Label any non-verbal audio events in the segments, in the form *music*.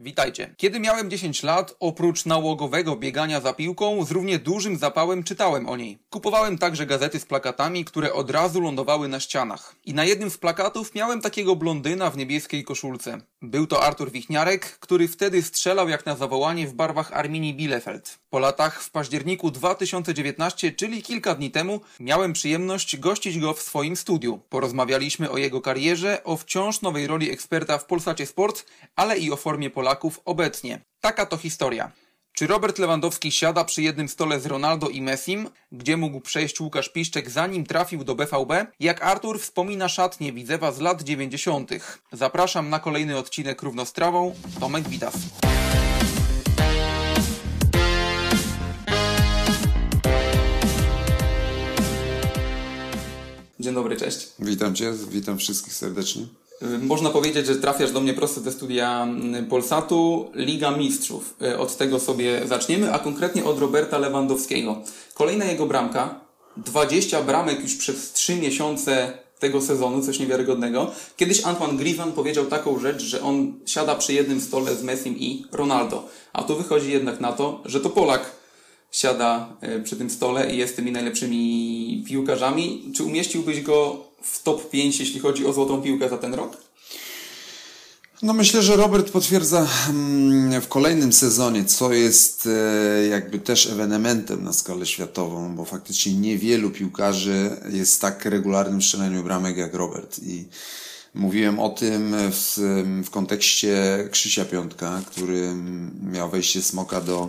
Witajcie. Kiedy miałem 10 lat, oprócz nałogowego biegania za piłką, z równie dużym zapałem czytałem o niej. Kupowałem także gazety z plakatami, które od razu lądowały na ścianach. I na jednym z plakatów miałem takiego blondyna w niebieskiej koszulce. Był to Artur Wichniarek, który wtedy strzelał jak na zawołanie w barwach Arminii Bielefeld. Po latach w październiku 2019, czyli kilka dni temu, miałem przyjemność gościć go w swoim studiu. Porozmawialiśmy o jego karierze, o wciąż nowej roli eksperta w Polsacie Sport, ale i o formie Polaków obecnie. Taka to historia. Czy Robert Lewandowski siada przy jednym stole z Ronaldo i Messim, gdzie mógł przejść Łukasz Piszczek zanim trafił do BVB? Jak Artur wspomina szatnie Widzewa z lat 90. Zapraszam na kolejny odcinek Równostrawą. Tomek Witas. Dzień dobry, cześć. Witam Cię, witam wszystkich serdecznie. Y, Można powiedzieć, że trafiasz do mnie prosto ze studia mm, Polsatu, Liga Mistrzów. Y, Od tego sobie zaczniemy, a konkretnie od Roberta Lewandowskiego. Kolejna jego bramka, 20 bramek już przez 3 miesiące tego sezonu, coś niewiarygodnego. Kiedyś Antoine Griezmann powiedział taką rzecz, że on siada przy jednym stole z Messim i Ronaldo. A tu wychodzi jednak na to, że to Polak siada y, przy tym stole i jest tymi najlepszymi piłkarzami. Czy umieściłbyś go w top 5, jeśli chodzi o złotą piłkę za ten rok? No myślę, że Robert potwierdza mm, w kolejnym sezonie, co jest e, jakby też ewenementem na skalę światową, bo faktycznie niewielu piłkarzy jest tak regularnym strzelaniu bramek jak Robert i mówiłem o tym w, w kontekście Krzysia Piątka, który miał wejście Smoka do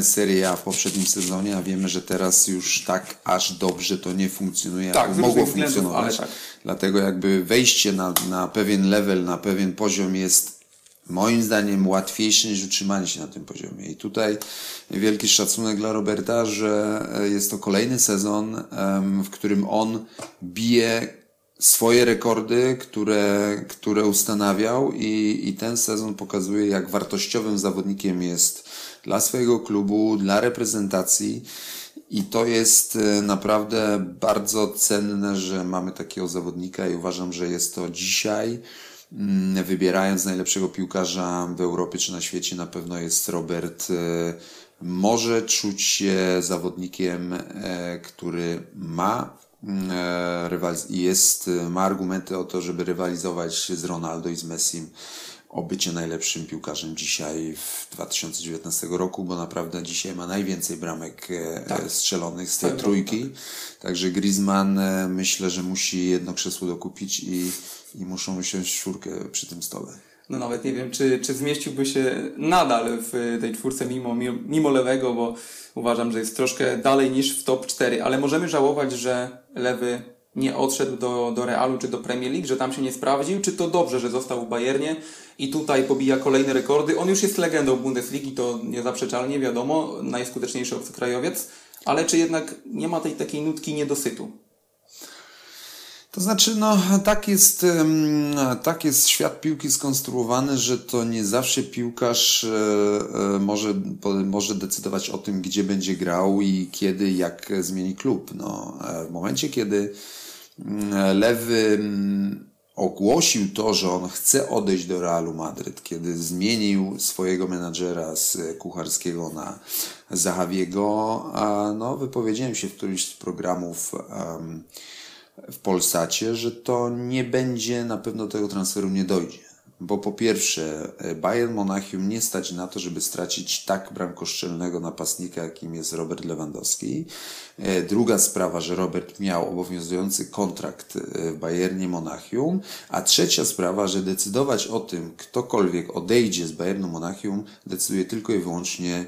Serie A w poprzednim sezonie, a wiemy, że teraz już tak aż dobrze to nie funkcjonuje, Tak, jak mogło funkcjonować. tak. Dlatego jakby wejście na, na pewien level, na pewien poziom jest moim zdaniem łatwiejsze niż utrzymanie się na tym poziomie. I tutaj wielki szacunek dla Roberta, że e, jest to kolejny sezon, w którym on bije swoje rekordy, które, które ustanawiał i, i ten sezon pokazuje, jak wartościowym zawodnikiem jest dla swojego klubu, dla reprezentacji. I to jest e, naprawdę bardzo cenne, że mamy takiego zawodnika i uważam, że jest to dzisiaj, mm, wybierając najlepszego piłkarza w Europie czy na świecie, na pewno jest Robert. e, Może czuć się zawodnikiem, e, który ma mm, rywaliz- jest, ma argumenty o to, żeby rywalizować z Ronaldo i z Messim o bycie najlepszym piłkarzem dzisiaj w 2019 roku, bo naprawdę dzisiaj ma najwięcej bramek e, Tak. e, strzelonych z tej Swoją trójki. Także Griezmann e, myślę, że musi jedno krzesło dokupić i, i muszą usiąść czwórkę przy tym stole. No nawet nie wiem, czy, czy zmieściłby się nadal w tej czwórce mimo, mimo lewego, bo uważam, że jest troszkę dalej niż w top 4, ale możemy żałować, że lewy nie odszedł do, do Realu czy do Premier League, że tam się nie sprawdził, czy to dobrze, że został w Bayernie i tutaj pobija kolejne rekordy. On już jest legendą Bundesligi, to niezaprzeczalnie wiadomo, najskuteczniejszy obcokrajowiec, ale czy jednak nie ma tej takiej nutki niedosytu? To znaczy, no, tak jest, tak jest świat piłki skonstruowany, że to nie zawsze piłkarz e, e, może, może decydować o tym, gdzie będzie grał i kiedy, jak zmieni klub. No, e, w momencie, kiedy Lewy mm, ogłosił to, że on chce odejść do Realu Madryt, kiedy zmienił swojego menadżera z Kucharskiego na Zahawiego, no, wypowiedziałem się w którymś z programów w Polsacie, że to nie będzie, na pewno tego transferu nie dojdzie. Bo po pierwsze, e, Bayern Monachium nie stać na to, żeby stracić tak bramkoszczelnego napastnika, jakim jest Robert Lewandowski. E, Druga sprawa, że Robert miał obowiązujący kontrakt e, w Bayernie Monachium. A trzecia sprawa, że decydować o tym, ktokolwiek odejdzie z Bayernu Monachium, decyduje tylko i wyłącznie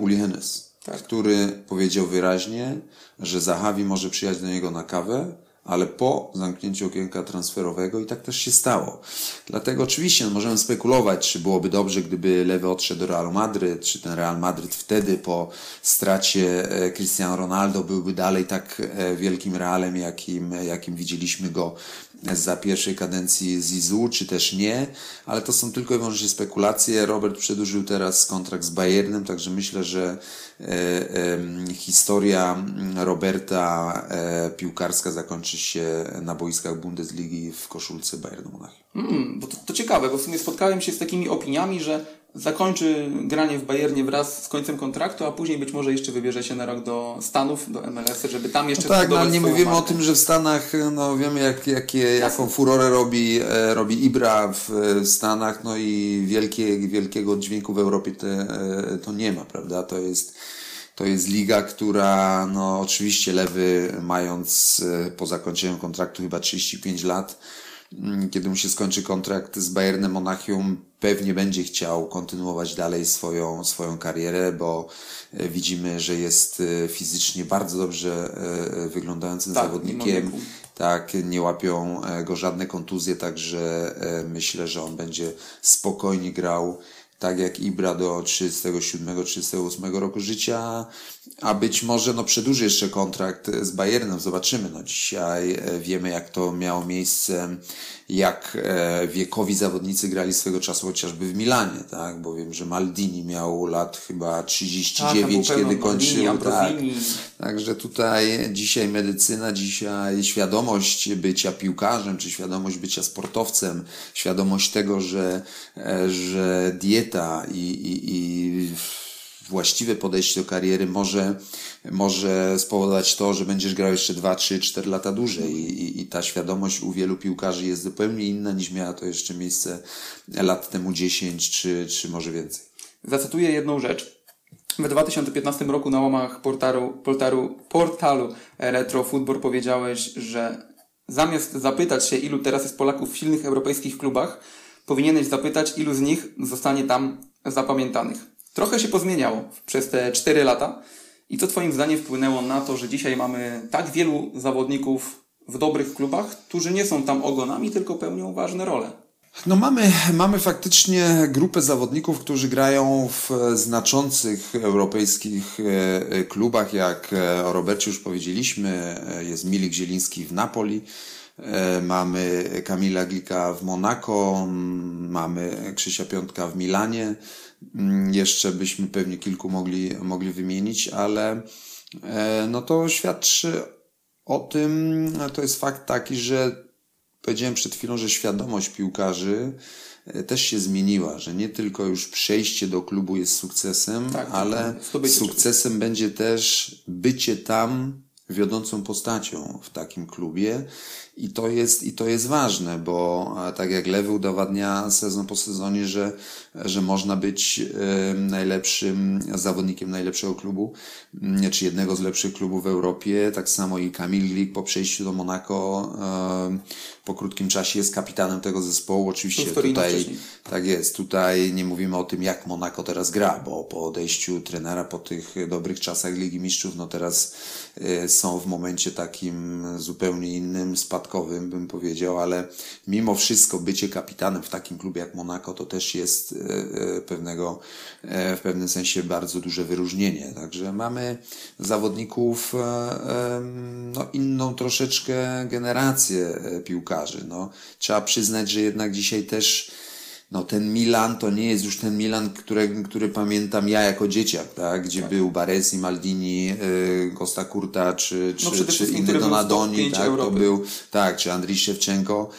Uli Hoeneß który powiedział wyraźnie, że Zahawi może przyjechać do niego na kawę, ale po zamknięciu okienka transferowego i tak też się stało. Dlatego oczywiście no, możemy spekulować, czy byłoby dobrze, gdyby Lewy odszedł do Realu Madryt, czy ten Real Madryt wtedy po stracie e, Cristiano Ronaldo byłby dalej tak e, wielkim Realem, jakim, jakim widzieliśmy go za pierwszej kadencji Zizu, czy też nie, ale to są tylko i wyłącznie spekulacje. Robert przedłużył teraz kontrakt z Bayernem, także myślę, że e, e, historia Roberta e, piłkarska zakończy się na boiskach Bundesligi w koszulce Bayernu Monachium. Mm, bo to, to ciekawe, bo w sumie spotkałem się z takimi opiniami, że zakończy granie w Bayernie wraz z końcem kontraktu, a później być może jeszcze wybierze się na rok do Stanów, do MLS, żeby tam jeszcze no Tak, no, nie mówimy markę. o tym, że w Stanach, no wiemy jak, jakie, jaką furorę robi, e, robi Ibra w, w Stanach, no i wielkie, wielkiego dźwięku w Europie te, e, to nie ma, prawda? To jest, to jest liga, która, no oczywiście Lewy mając e, po zakończeniu kontraktu chyba 35 lat, mm, kiedy mu się skończy kontrakt z Bayernem Monachium, pewnie będzie chciał kontynuować dalej swoją, swoją karierę, bo e, widzimy, że jest e, fizycznie bardzo dobrze wyglądającym Tak, zawodnikiem. Tak, nie łapią go żadne kontuzje, także myślę, że on będzie spokojnie grał tak jak Ibra do 37-38 roku życia, a być może no, przedłuży jeszcze kontrakt z Bayernem, zobaczymy. No, dzisiaj e, wiemy, jak to miało miejsce, jak e, wiekowi zawodnicy grali swego czasu chociażby w Milanie, tak? bo wiem, że Maldini miał lat chyba 39, Tak, kiedy Maldini, kończył. Tak. Ambrosini. Także tutaj dzisiaj medycyna, dzisiaj świadomość bycia piłkarzem, czy świadomość bycia sportowcem, świadomość tego, że, e, że dieta i, i, i właściwe podejście do kariery może, może spowodować to, że będziesz grał jeszcze 2, 3, 4 lata dłużej I, i, ta świadomość u wielu piłkarzy jest zupełnie inna niż miała to jeszcze miejsce lat temu 10 czy, czy może więcej. Zacytuję jedną rzecz. W 2015 roku na łamach portalu, portalu, portalu Retro Football powiedziałeś, że zamiast zapytać się, ilu teraz jest Polaków w silnych europejskich klubach, powinieneś zapytać, ilu z nich zostanie tam zapamiętanych. Trochę się pozmieniało przez te 4 lata. I co Twoim zdaniem wpłynęło na to, że dzisiaj mamy tak wielu zawodników w dobrych klubach, którzy nie są tam ogonami, tylko pełnią ważne role? No mamy, mamy faktycznie grupę zawodników, którzy grają w znaczących europejskich e, klubach, jak e, o Robercie już powiedzieliśmy, e, jest Milik Zieliński w Napoli, mamy Kamila Glika w Monako, mamy Krzysia Piątka w Milanie, jeszcze byśmy pewnie kilku mogli, mogli wymienić, ale no to świadczy o tym, to jest fakt taki, że powiedziałem przed chwilą, że świadomość piłkarzy e, też się zmieniła, że nie tylko już przejście do klubu jest sukcesem, Tak, ale tak, sukcesem będzie też bycie tam wiodącą postacią w takim klubie i to jest, i to jest ważne, bo tak jak Lewy udowadnia sezon po sezonie, że, że można być najlepszym zawodnikiem najlepszego klubu, czy jednego z lepszych klubów w Europie, tak samo i Kamil Glik po przejściu do Monako po krótkim czasie jest kapitanem tego zespołu. Oczywiście tutaj, tak jest, tutaj nie mówimy o tym, jak Monako teraz gra, bo po odejściu trenera, po tych dobrych czasach Ligi Mistrzów, no teraz są w momencie takim zupełnie innym, spadkowym, bym powiedział, ale mimo wszystko bycie kapitanem w takim klubie jak Monako to też jest pewnego, w pewnym sensie bardzo duże wyróżnienie. Także mamy zawodników no, inną troszeczkę generację piłkarzy. No, trzeba przyznać, że jednak dzisiaj też no, ten Milan to nie jest już ten Milan, który, który pamiętam ja jako dzieciak, tak? gdzie tak. był Baresi, Maldini, y, Costa Curta, czy, czy, no, czy inny Donadoni, tak? to był, tak, czy Andrii Szewczenko.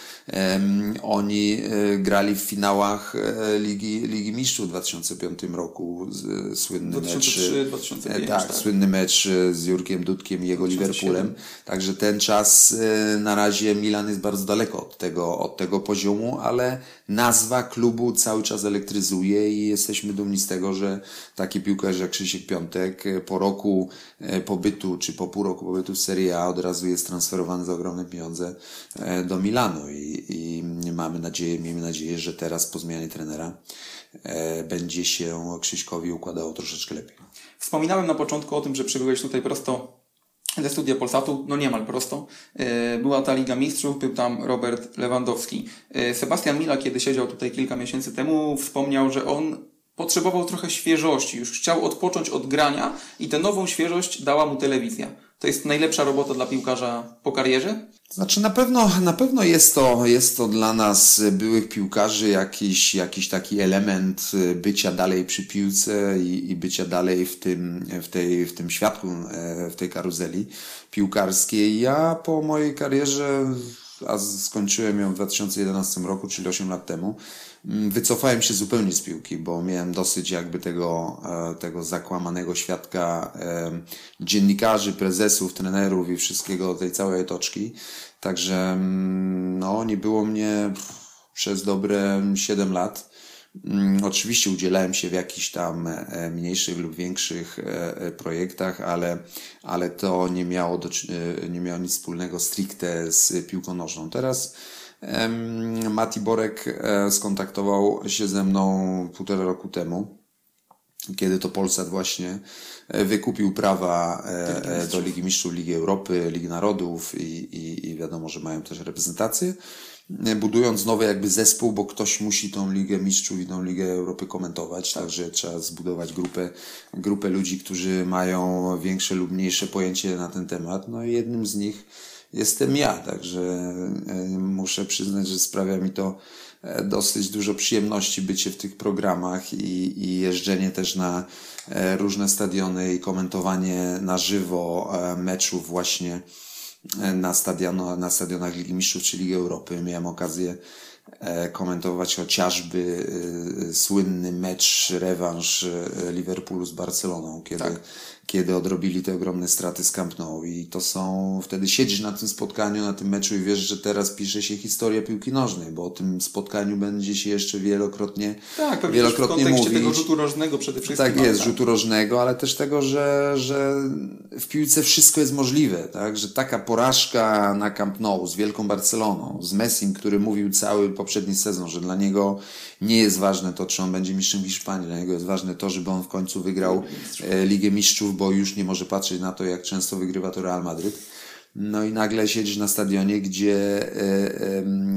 Oni y, grali w finałach y, Ligi, Ligi Mistrzów w 2005 roku. Z, słynny 2003, mecz. 2005, tak, tak, słynny mecz z Jurkiem Dudkiem i jego 2007. Liverpoolem. Także ten czas na razie Milan jest bardzo daleko od tego, od tego poziomu, ale nazwa klubu cały czas elektryzuje i jesteśmy dumni z tego, że taki piłkarz jak Krzysiek Piątek po roku pobytu, czy po pół roku pobytu w Serie A od razu jest transferowany za ogromne pieniądze do Milanu i, i mamy nadzieję, miejmy nadzieję, że teraz po zmianie trenera będzie się Krzyśkowi układało troszeczkę lepiej. Wspominałem na początku o tym, że przybyłeś tutaj prosto ze studia Polsatu, no niemal prosto. Była ta Liga Mistrzów, był tam Robert Lewandowski. Sebastian Mila, kiedy siedział tutaj kilka miesięcy temu, wspomniał, że on potrzebował trochę świeżości, już chciał odpocząć od grania i tę nową świeżość dała mu telewizja. To jest najlepsza robota dla piłkarza po karierze? Znaczy na pewno, na pewno jest to, jest to dla nas byłych piłkarzy jakiś, jakiś taki element bycia dalej przy piłce i, i bycia dalej w tym, w tej, w tym świadku, w tej karuzeli piłkarskiej. Ja po mojej karierze a skończyłem ją w 2011 roku, czyli 8 lat temu, wycofałem się zupełnie z piłki, bo miałem dosyć jakby tego, e, tego zakłamanego świadka dziennikarzy, prezesów, trenerów i wszystkiego, tej całej otoczki. Także mm, no, nie było mnie przez dobre 7 lat. Mm, oczywiście udzielałem się w jakichś tam e, mniejszych lub większych e, projektach, ale, ale to nie miało, do, nie miało nic wspólnego stricte z piłką nożną. Teraz Mati Borek skontaktował się ze mną półtora roku temu, kiedy to Polsat właśnie wykupił prawa do Ligi Mistrzów, Ligi Europy, Ligi Narodów i, i, i wiadomo, że mają też reprezentację. Budując nowy jakby zespół, bo ktoś musi tą Ligę Mistrzów i tą Ligę Europy komentować, także trzeba zbudować grupę, grupę ludzi, którzy mają większe lub mniejsze pojęcie na ten temat. No i jednym z nich jestem ja, także e, muszę przyznać, że sprawia mi to e, dosyć dużo przyjemności bycie w tych programach i, i jeżdżenie też na e, różne stadiony i komentowanie na żywo meczów właśnie na, stadiono, na stadionach Ligi Mistrzów czy Ligi Europy. Miałem okazję komentować chociażby słynny mecz, rewanż Liverpoolu z Barceloną, kiedy tak kiedy odrobili te ogromne straty z Camp Nou i to są, wtedy siedzisz na tym spotkaniu, na tym meczu i wiesz, że teraz pisze się historia piłki nożnej, bo o tym spotkaniu będzie się jeszcze wielokrotnie tak, wielokrotnie w mówić. tego rzutu rożnego przede wszystkim. Tak jest, tak. rzutu rożnego, ale też tego, że, że w piłce wszystko jest możliwe, tak, że taka porażka na Camp Nou z Wielką Barceloną, z Messim, który mówił cały poprzedni sezon, że dla niego nie jest ważne to, czy on będzie mistrzem Hiszpanii, dla niego jest ważne to, żeby on w końcu wygrał e, Ligę Mistrzów, bo już nie może patrzeć na to, jak często wygrywa to Real Madryt. No i nagle siedzisz na stadionie, gdzie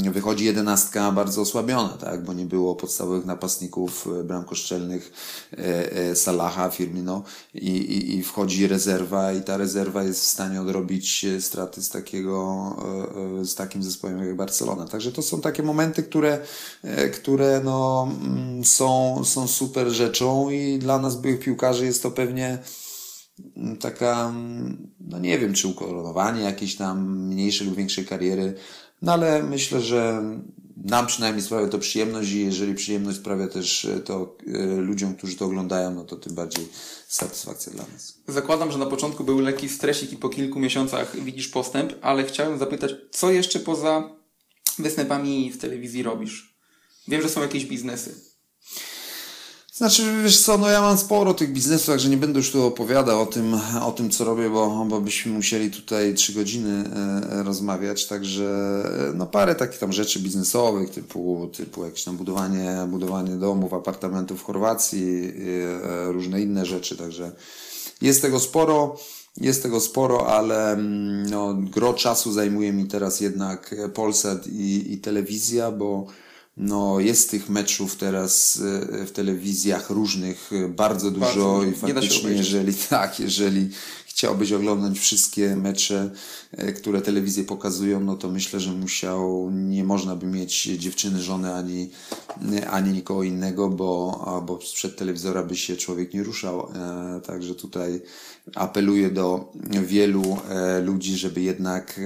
e, wychodzi jedenastka bardzo osłabiona, tak? bo nie było podstawowych napastników e, bramkoszczelnych e, Salaha, Firmino i, i, i wchodzi rezerwa i ta rezerwa jest w stanie odrobić straty z takiego, z takim zespołem jak Barcelona. Także to są takie momenty, które, które no, mm, są, są super rzeczą i dla nas byłych piłkarzy jest to pewnie taka, no nie wiem, czy ukoronowanie jakiejś tam mniejszej lub większej kariery, no ale myślę, że nam przynajmniej sprawia to przyjemność i jeżeli przyjemność sprawia też to e, ludziom, którzy to oglądają, no to tym bardziej satysfakcja dla nas. Zakładam, że na początku był lekki stresik i po kilku miesiącach widzisz postęp, ale chciałem zapytać, co jeszcze poza występami w telewizji robisz? Wiem, że są jakieś biznesy. Znaczy, wiesz co, no ja mam sporo tych biznesów, także nie będę już tu opowiadał o tym, o tym co robię, bo, bo byśmy musieli tutaj trzy godziny e, rozmawiać, także e, no parę takich tam rzeczy biznesowych, typu, typu jakieś tam budowanie, budowanie domów, apartamentów w Chorwacji, e, różne inne rzeczy, także jest tego sporo. Jest tego sporo, ale mm, no, gro czasu zajmuje mi teraz jednak Polsat i, i telewizja, bo no, jest tych meczów teraz e, w telewizjach różnych e, bardzo dużo bardzo, i faktycznie, jeżeli *laughs* tak, jeżeli chciałbyś oglądać wszystkie mecze, e, które telewizje pokazują, no to myślę, że musiał, nie można by mieć dziewczyny, żony ani, ani nikogo innego, bo, bo sprzed telewizora by się człowiek nie ruszał. Także tutaj apeluję do wielu ludzi, żeby jednak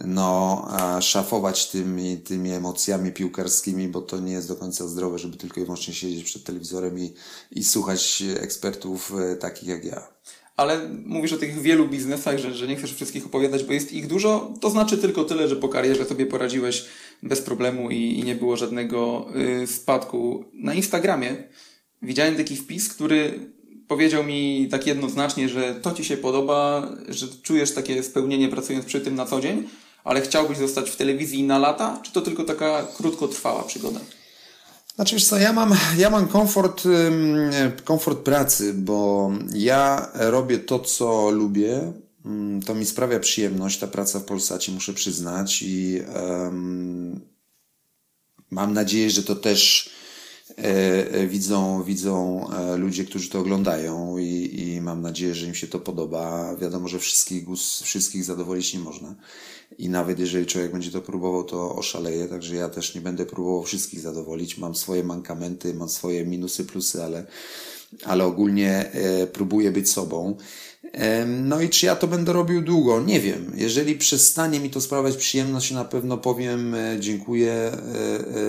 no, szafować tymi, tymi emocjami piłkarskimi, bo to nie jest do końca zdrowe, żeby tylko i wyłącznie siedzieć przed telewizorem i, i słuchać ekspertów e, takich jak ja. Ale mówisz o tych wielu biznesach, że, że nie chcesz wszystkich opowiadać, bo jest ich dużo. To znaczy tylko tyle, że po karierze sobie poradziłeś bez problemu i, i nie było żadnego y, spadku. Na Instagramie widziałem taki wpis, który powiedział mi tak jednoznacznie, że to ci się podoba, że czujesz takie spełnienie pracując przy tym na co dzień, ale chciałbyś zostać w telewizji na lata, czy to tylko taka krótkotrwała przygoda? Znaczy co, ja mam, ja mam komfort, komfort pracy, bo ja robię to, co lubię. To mi sprawia przyjemność, ta praca w Polsacie, muszę przyznać i um, mam nadzieję, że to też widzą, widzą e, ludzie, którzy to oglądają i, i mam nadzieję, że im się to podoba. Wiadomo, że wszystkich, wszystkich zadowolić nie można. I nawet jeżeli człowiek będzie to próbował, to oszaleje, także ja też nie będę próbował wszystkich zadowolić. Mam swoje mankamenty, mam swoje minusy, plusy, ale, ale ogólnie próbuję być sobą. No i czy ja to będę robił długo? Nie wiem. Jeżeli przestanie mi to sprawiać przyjemność, na pewno powiem e, dziękuję, e,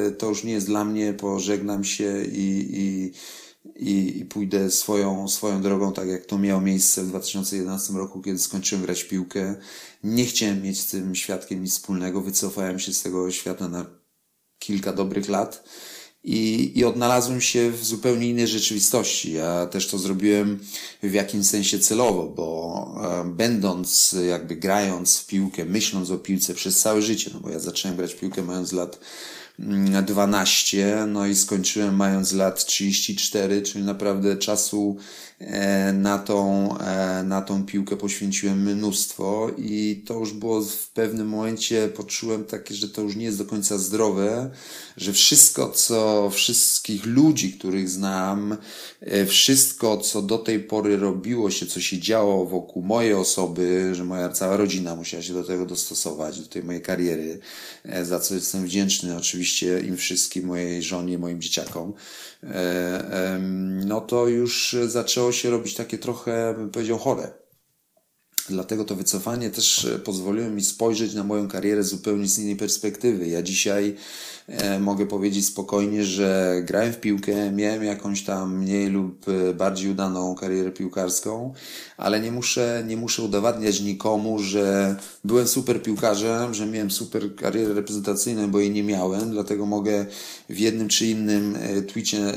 e, to już nie jest dla mnie, pożegnam się i, i, i, i pójdę swoją, swoją drogą, tak jak to miało miejsce w 2011 roku, kiedy skończyłem grać piłkę. Nie chciałem mieć z tym świadkiem nic wspólnego, wycofałem się z tego świata na kilka dobrych lat i, i odnalazłem się w zupełnie innej rzeczywistości. Ja też to zrobiłem w jakimś sensie celowo, bo e, będąc, jakby grając w piłkę, myśląc o piłce przez całe życie, no bo ja zacząłem grać w piłkę mając lat 12, mm, no i skończyłem mając lat 34, czyli naprawdę czasu na tą, e, na tą piłkę poświęciłem mnóstwo i to już było w pewnym momencie poczułem takie, że to już nie jest do końca zdrowe, że wszystko, co wszystkich ludzi, których znam, e, wszystko, co do tej pory robiło się, co się działo wokół mojej osoby, że moja cała rodzina musiała się do tego dostosować, do tej mojej kariery, za co jestem wdzięczny oczywiście im wszystkim, mojej żonie, moim dzieciakom, no to już zaczęło się robić takie trochę, bym powiedział, chore. Dlatego to wycofanie też pozwoliło mi spojrzeć na moją karierę zupełnie z innej perspektywy. Ja dzisiaj E, mogę powiedzieć spokojnie, że grałem w piłkę, miałem jakąś tam mniej lub e, bardziej udaną karierę piłkarską, ale nie muszę, nie muszę udowadniać nikomu, że byłem super piłkarzem, że miałem super karierę reprezentacyjną, bo jej nie miałem, dlatego mogę w jednym czy innym e, tweetie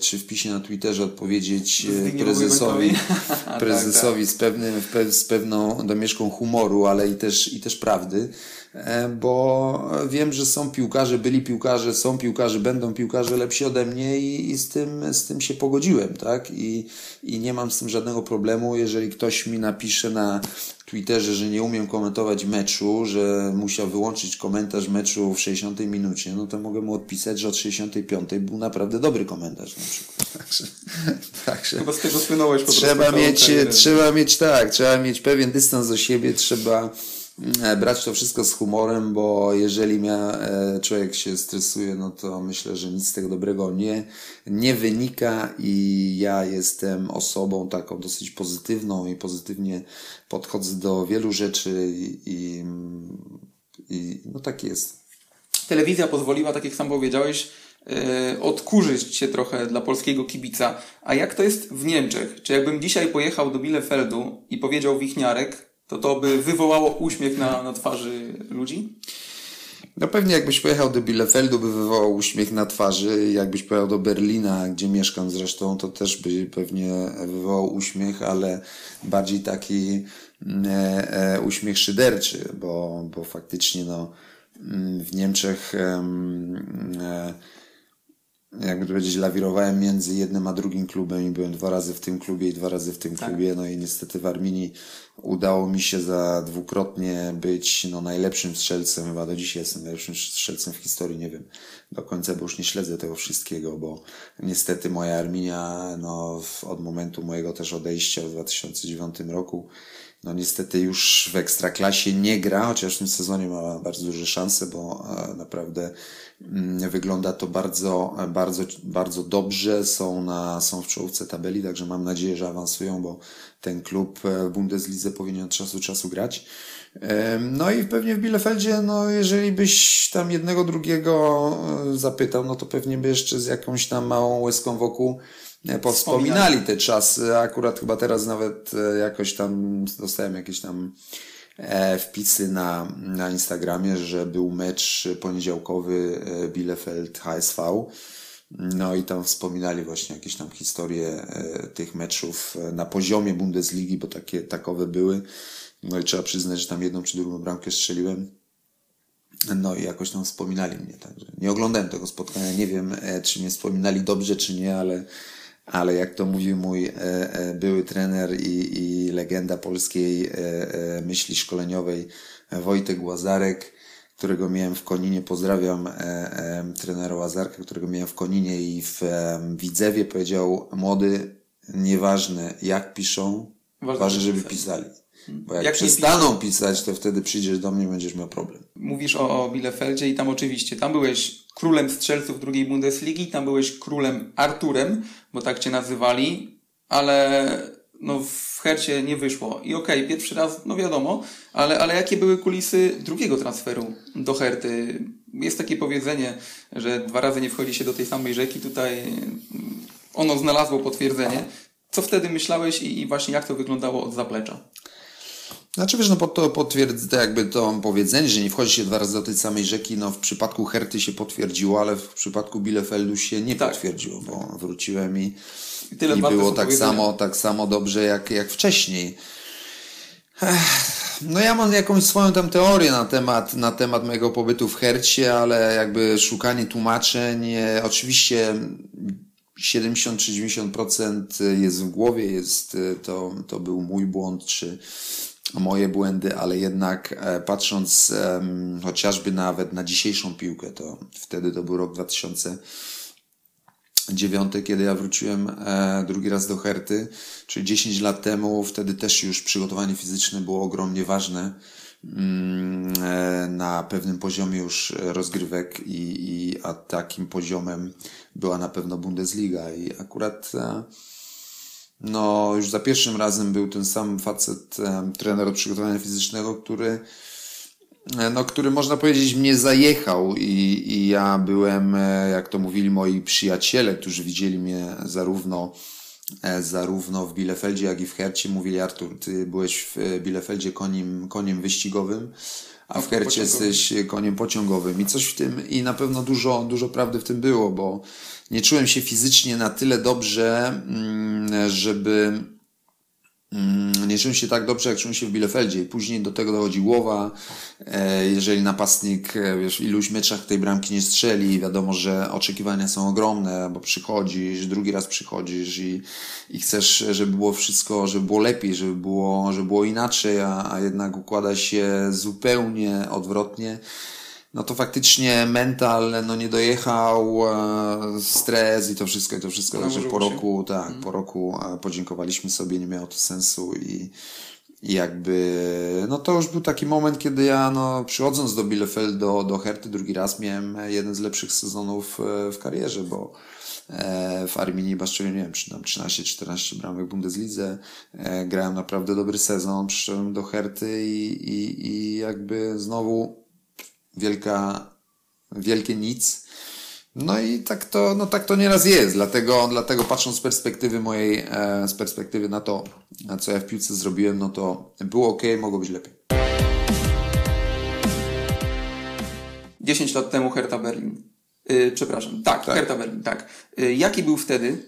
czy wpisie na Twitterze odpowiedzieć prezesowi, *laughs* prezesowi z, pewnym, z pewną domieszką humoru, ale i też, i też prawdy. E, bo wiem, że są piłkarze, byli piłkarze, są piłkarze, będą piłkarze lepsi ode mnie i, i z, tym, z tym się pogodziłem, tak? I, I nie mam z tym żadnego problemu, jeżeli ktoś mi napisze na Twitterze, że nie umiem komentować meczu, że musiał wyłączyć komentarz meczu w 60 minucie, no to mogę mu odpisać, że od 65 był naprawdę dobry komentarz na przykład. *laughs* Także, także Chyba z tego słynąłeś po trzeba mieć, trzeba mieć tak, trzeba mieć pewien dystans do siebie, trzeba brać to wszystko z humorem, bo jeżeli mia, e, człowiek się stresuje, no to myślę, że nic z tego dobrego nie, nie wynika i ja jestem osobą taką dosyć pozytywną i pozytywnie podchodzę do wielu rzeczy i, i, i no tak jest. Telewizja pozwoliła, tak jak sam powiedziałeś, e, odkurzyć się trochę dla polskiego kibica. A jak to jest w Niemczech? Czy jakbym dzisiaj pojechał do Bielefeldu i powiedział Wichniarek, to to by wywołało uśmiech na, na twarzy ludzi? No pewnie jakbyś pojechał do Bielefeldu, by wywołał uśmiech na twarzy. Jakbyś pojechał do Berlina, gdzie mieszkam zresztą, to też by pewnie wywołał uśmiech, ale bardziej taki e, e, uśmiech szyderczy, bo, bo faktycznie no, mm, w Niemczech e, jakby to powiedzieć, lawirowałem między jednym a drugim klubem i byłem dwa razy w tym klubie i dwa razy w tym tak. klubie. No i niestety w Arminii udało mi się za dwukrotnie być no, najlepszym strzelcem. Chyba do dzisiaj jestem najlepszym strzelcem w historii. Nie wiem do końca, bo już nie śledzę tego wszystkiego, bo niestety moja Arminia no, od momentu mojego też odejścia w 2009 roku no niestety już w ekstraklasie nie gra, chociaż w tym sezonie ma bardzo duże szanse, bo e, naprawdę mm, wygląda to bardzo, bardzo, bardzo dobrze. Są, na, są w czołówce tabeli, także mam nadzieję, że awansują, bo ten klub w Bundeslidze powinien od czasu do czasu grać. No i pewnie w Bielefeldzie, no jeżeli byś tam jednego, drugiego e, zapytał, no to pewnie by jeszcze z jakąś tam małą łezką wokół e, powspominali te czasy. Akurat chyba teraz nawet e, jakoś tam dostałem jakieś tam wpisy na, na Instagramie, że był mecz poniedziałkowy Bielefeld HSV. No i tam wspominali właśnie jakieś tam historie tych meczów na poziomie Bundesligi, bo takie takowe były. No i trzeba przyznać, że tam jedną czy drugą bramkę strzeliłem. No i jakoś tam wspominali mnie, także nie oglądałem tego spotkania, nie wiem, e, czy mnie wspominali dobrze, czy nie, ale, ale jak to mówił mój e, e, były trener i, i legenda polskiej myśli szkoleniowej Wojtek Łazarek, którego miałem w Koninie, pozdrawiam trenera Łazarka, którego miałem w Koninie i w Widzewie, powiedział młody, nieważne jak piszą, ważne, żeby pisali. Bo jak, jak przestaną pisać, to wtedy przyjdziesz do mnie i będziesz miał problem. Mówisz o, o Bielefeldzie i tam oczywiście, tam byłeś królem strzelców drugiej Bundesligi, tam byłeś królem Arturem, bo tak cię nazywali, ale no w Hercie nie wyszło. I okej, okay, pierwszy raz, no wiadomo, ale, ale jakie były kulisy drugiego transferu do Herty? Jest takie powiedzenie, że dwa razy nie wchodzi się do tej samej rzeki, tutaj ono znalazło potwierdzenie. Co wtedy myślałeś i, i właśnie jak to wyglądało od zaplecza? Znaczy wiesz, no to potwierdza jakby to powiedzenie, że nie wchodzi się dwa razy do tej samej rzeki, no w przypadku Herty się potwierdziło, ale w przypadku Bielefeldu się nie tak. potwierdziło, bo wróciłem i, i, tyle i było tak samo, tak samo dobrze jak, jak wcześniej. No ja mam jakąś swoją tam teorię na temat, na temat mojego pobytu w Hercie, ale jakby szukanie tłumaczeń, e, oczywiście 70-90% jest w głowie, jest, e, to, to był mój błąd, czy moje błędy, ale jednak e, patrząc chociażby nawet na dzisiejszą piłkę, to wtedy to był rok 2009, kiedy ja wróciłem e, drugi raz do Herty, czyli 10 lat temu, wtedy też już przygotowanie fizyczne było ogromnie ważne. Mm, e, na pewnym poziomie już rozgrywek i, i a takim poziomem była na pewno Bundesliga. I akurat no już za pierwszym razem był ten sam facet, trener od przygotowania fizycznego, który e, no, który można powiedzieć mnie zajechał i, i ja byłem, e, jak to mówili moi przyjaciele, którzy widzieli mnie zarówno e, zarówno w Bielefeldzie, jak i w Hercie, mówili Artur, ty byłeś w Bielefeldzie koniem, koniem wyścigowym, a w Hercie jesteś koniem pociągowym. I coś w tym, i na pewno dużo, dużo prawdy w tym było, bo nie czułem się fizycznie na tyle dobrze, mm, żeby nie czułem się tak dobrze, jak czułem się w Bielefeldzie. Później do tego dochodzi głowa. E, jeżeli napastnik e, wiesz, w iluś meczach tej bramki nie strzeli, wiadomo, że oczekiwania są ogromne, bo przychodzisz, drugi raz przychodzisz i, i chcesz, żeby było wszystko, żeby było lepiej, żeby było, żeby było inaczej, a, a jednak układa się zupełnie odwrotnie no to faktycznie mental no nie dojechał, e, stres i to wszystko, i to wszystko. Także po roku, tak, mm. po roku e, podziękowaliśmy sobie, nie miało to sensu i, i jakby, no to już był taki moment, kiedy ja, no, przychodząc do Bielefeld, do, do Herty drugi raz miałem jeden z lepszych sezonów e, w karierze, bo w Arminii Baszczynie, nie wiem, 13-14 bramek w Bundeslidze, grałem naprawdę dobry sezon, przyszedłem do Herty i, i, i jakby znowu wielka, wielkie nic. No i tak to, no tak to nieraz jest, dlatego, dlatego patrząc z perspektywy mojej, e, z perspektywy na to, co ja w piłce zrobiłem, no to było ok, mogło być lepiej. 10 lat temu Hertha Berlin. Yy, przepraszam, tak, tak, Hertha Berlin, tak. Yy, jaki był wtedy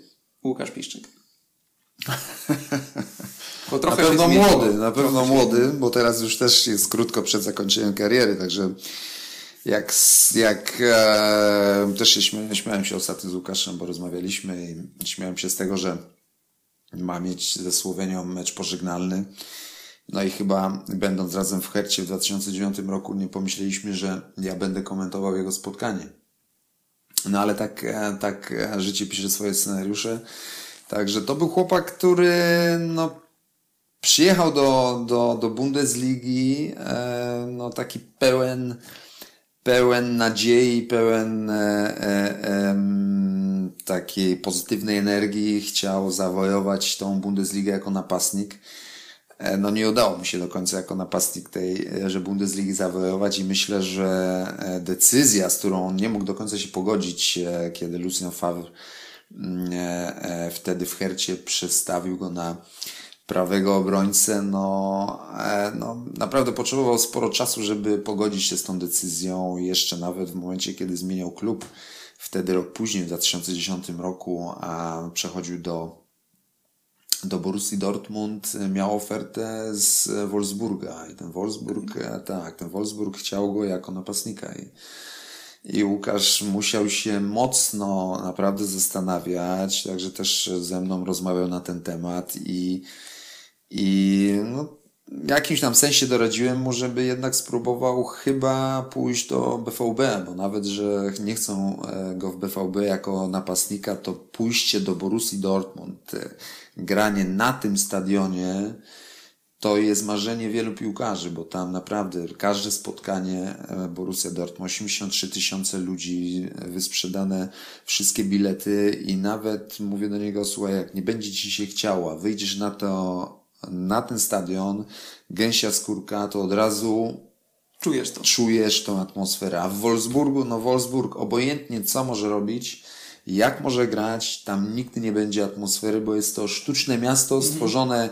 Łukasz Piszczyk? *laughs* na pewno młody, na pewno młody, bo teraz już też jest krótko przed zakończeniem kariery, także jak, jak e, też się śmiałem, śmiałem się ostatnio z Łukaszem, bo rozmawialiśmy i śmiałem się z tego, że ma mieć ze Słowenią mecz pożegnalny. No i chyba będąc razem w Hercie w 2009 roku nie pomyśleliśmy, że ja będę komentował jego spotkanie. No ale tak, e, tak życie pisze swoje scenariusze. Także to był chłopak, który no, przyjechał do, do, do Bundesligi, e, no taki pełen pełen nadziei, pełen e, e, takiej pozytywnej energii, chciał zawojować tą Bundesligę jako napastnik. E, no nie udało mi się do końca jako napastnik tej, e, że Bundesligi zawojować i myślę, że e, decyzja, z którą on nie mógł do końca się pogodzić, kiedy Lucien Favre mm, wtedy w Hercie przestawił go na prawego obrońcę, no, e, no naprawdę potrzebował sporo czasu, żeby pogodzić się z tą decyzją. Jeszcze nawet w momencie, kiedy zmieniał klub, wtedy rok później, w 2010 roku, przechodził do, do Borussii Dortmund, miał ofertę z Wolfsburga i ten Wolfsburg, e, tak, ten Wolfsburg chciał go jako napastnika i i Łukasz musiał się mocno naprawdę zastanawiać, także też ze mną rozmawiał na ten temat i i no, w jakimś tam sensie doradziłem mu, żeby jednak spróbował chyba pójść do BVB, bo nawet, że nie chcą e, go w BVB jako napastnika, to pójście do Borussii Dortmund, e, granie na tym stadionie, to jest marzenie wielu piłkarzy, bo tam naprawdę każde spotkanie e, Borussia Dortmund, 83 tysiące ludzi, wysprzedane wszystkie bilety i nawet mówię do niego, słuchaj, jak nie będzie ci się chciała, wyjdziesz na to, na ten stadion, gęsia skórka, to od razu Czujesz to. czujesz tą atmosferę. A w Wolfsburgu, no Wolfsburg, obojętnie co może robić, jak może grać, tam nigdy nie będzie atmosfery, bo jest to sztuczne miasto stworzone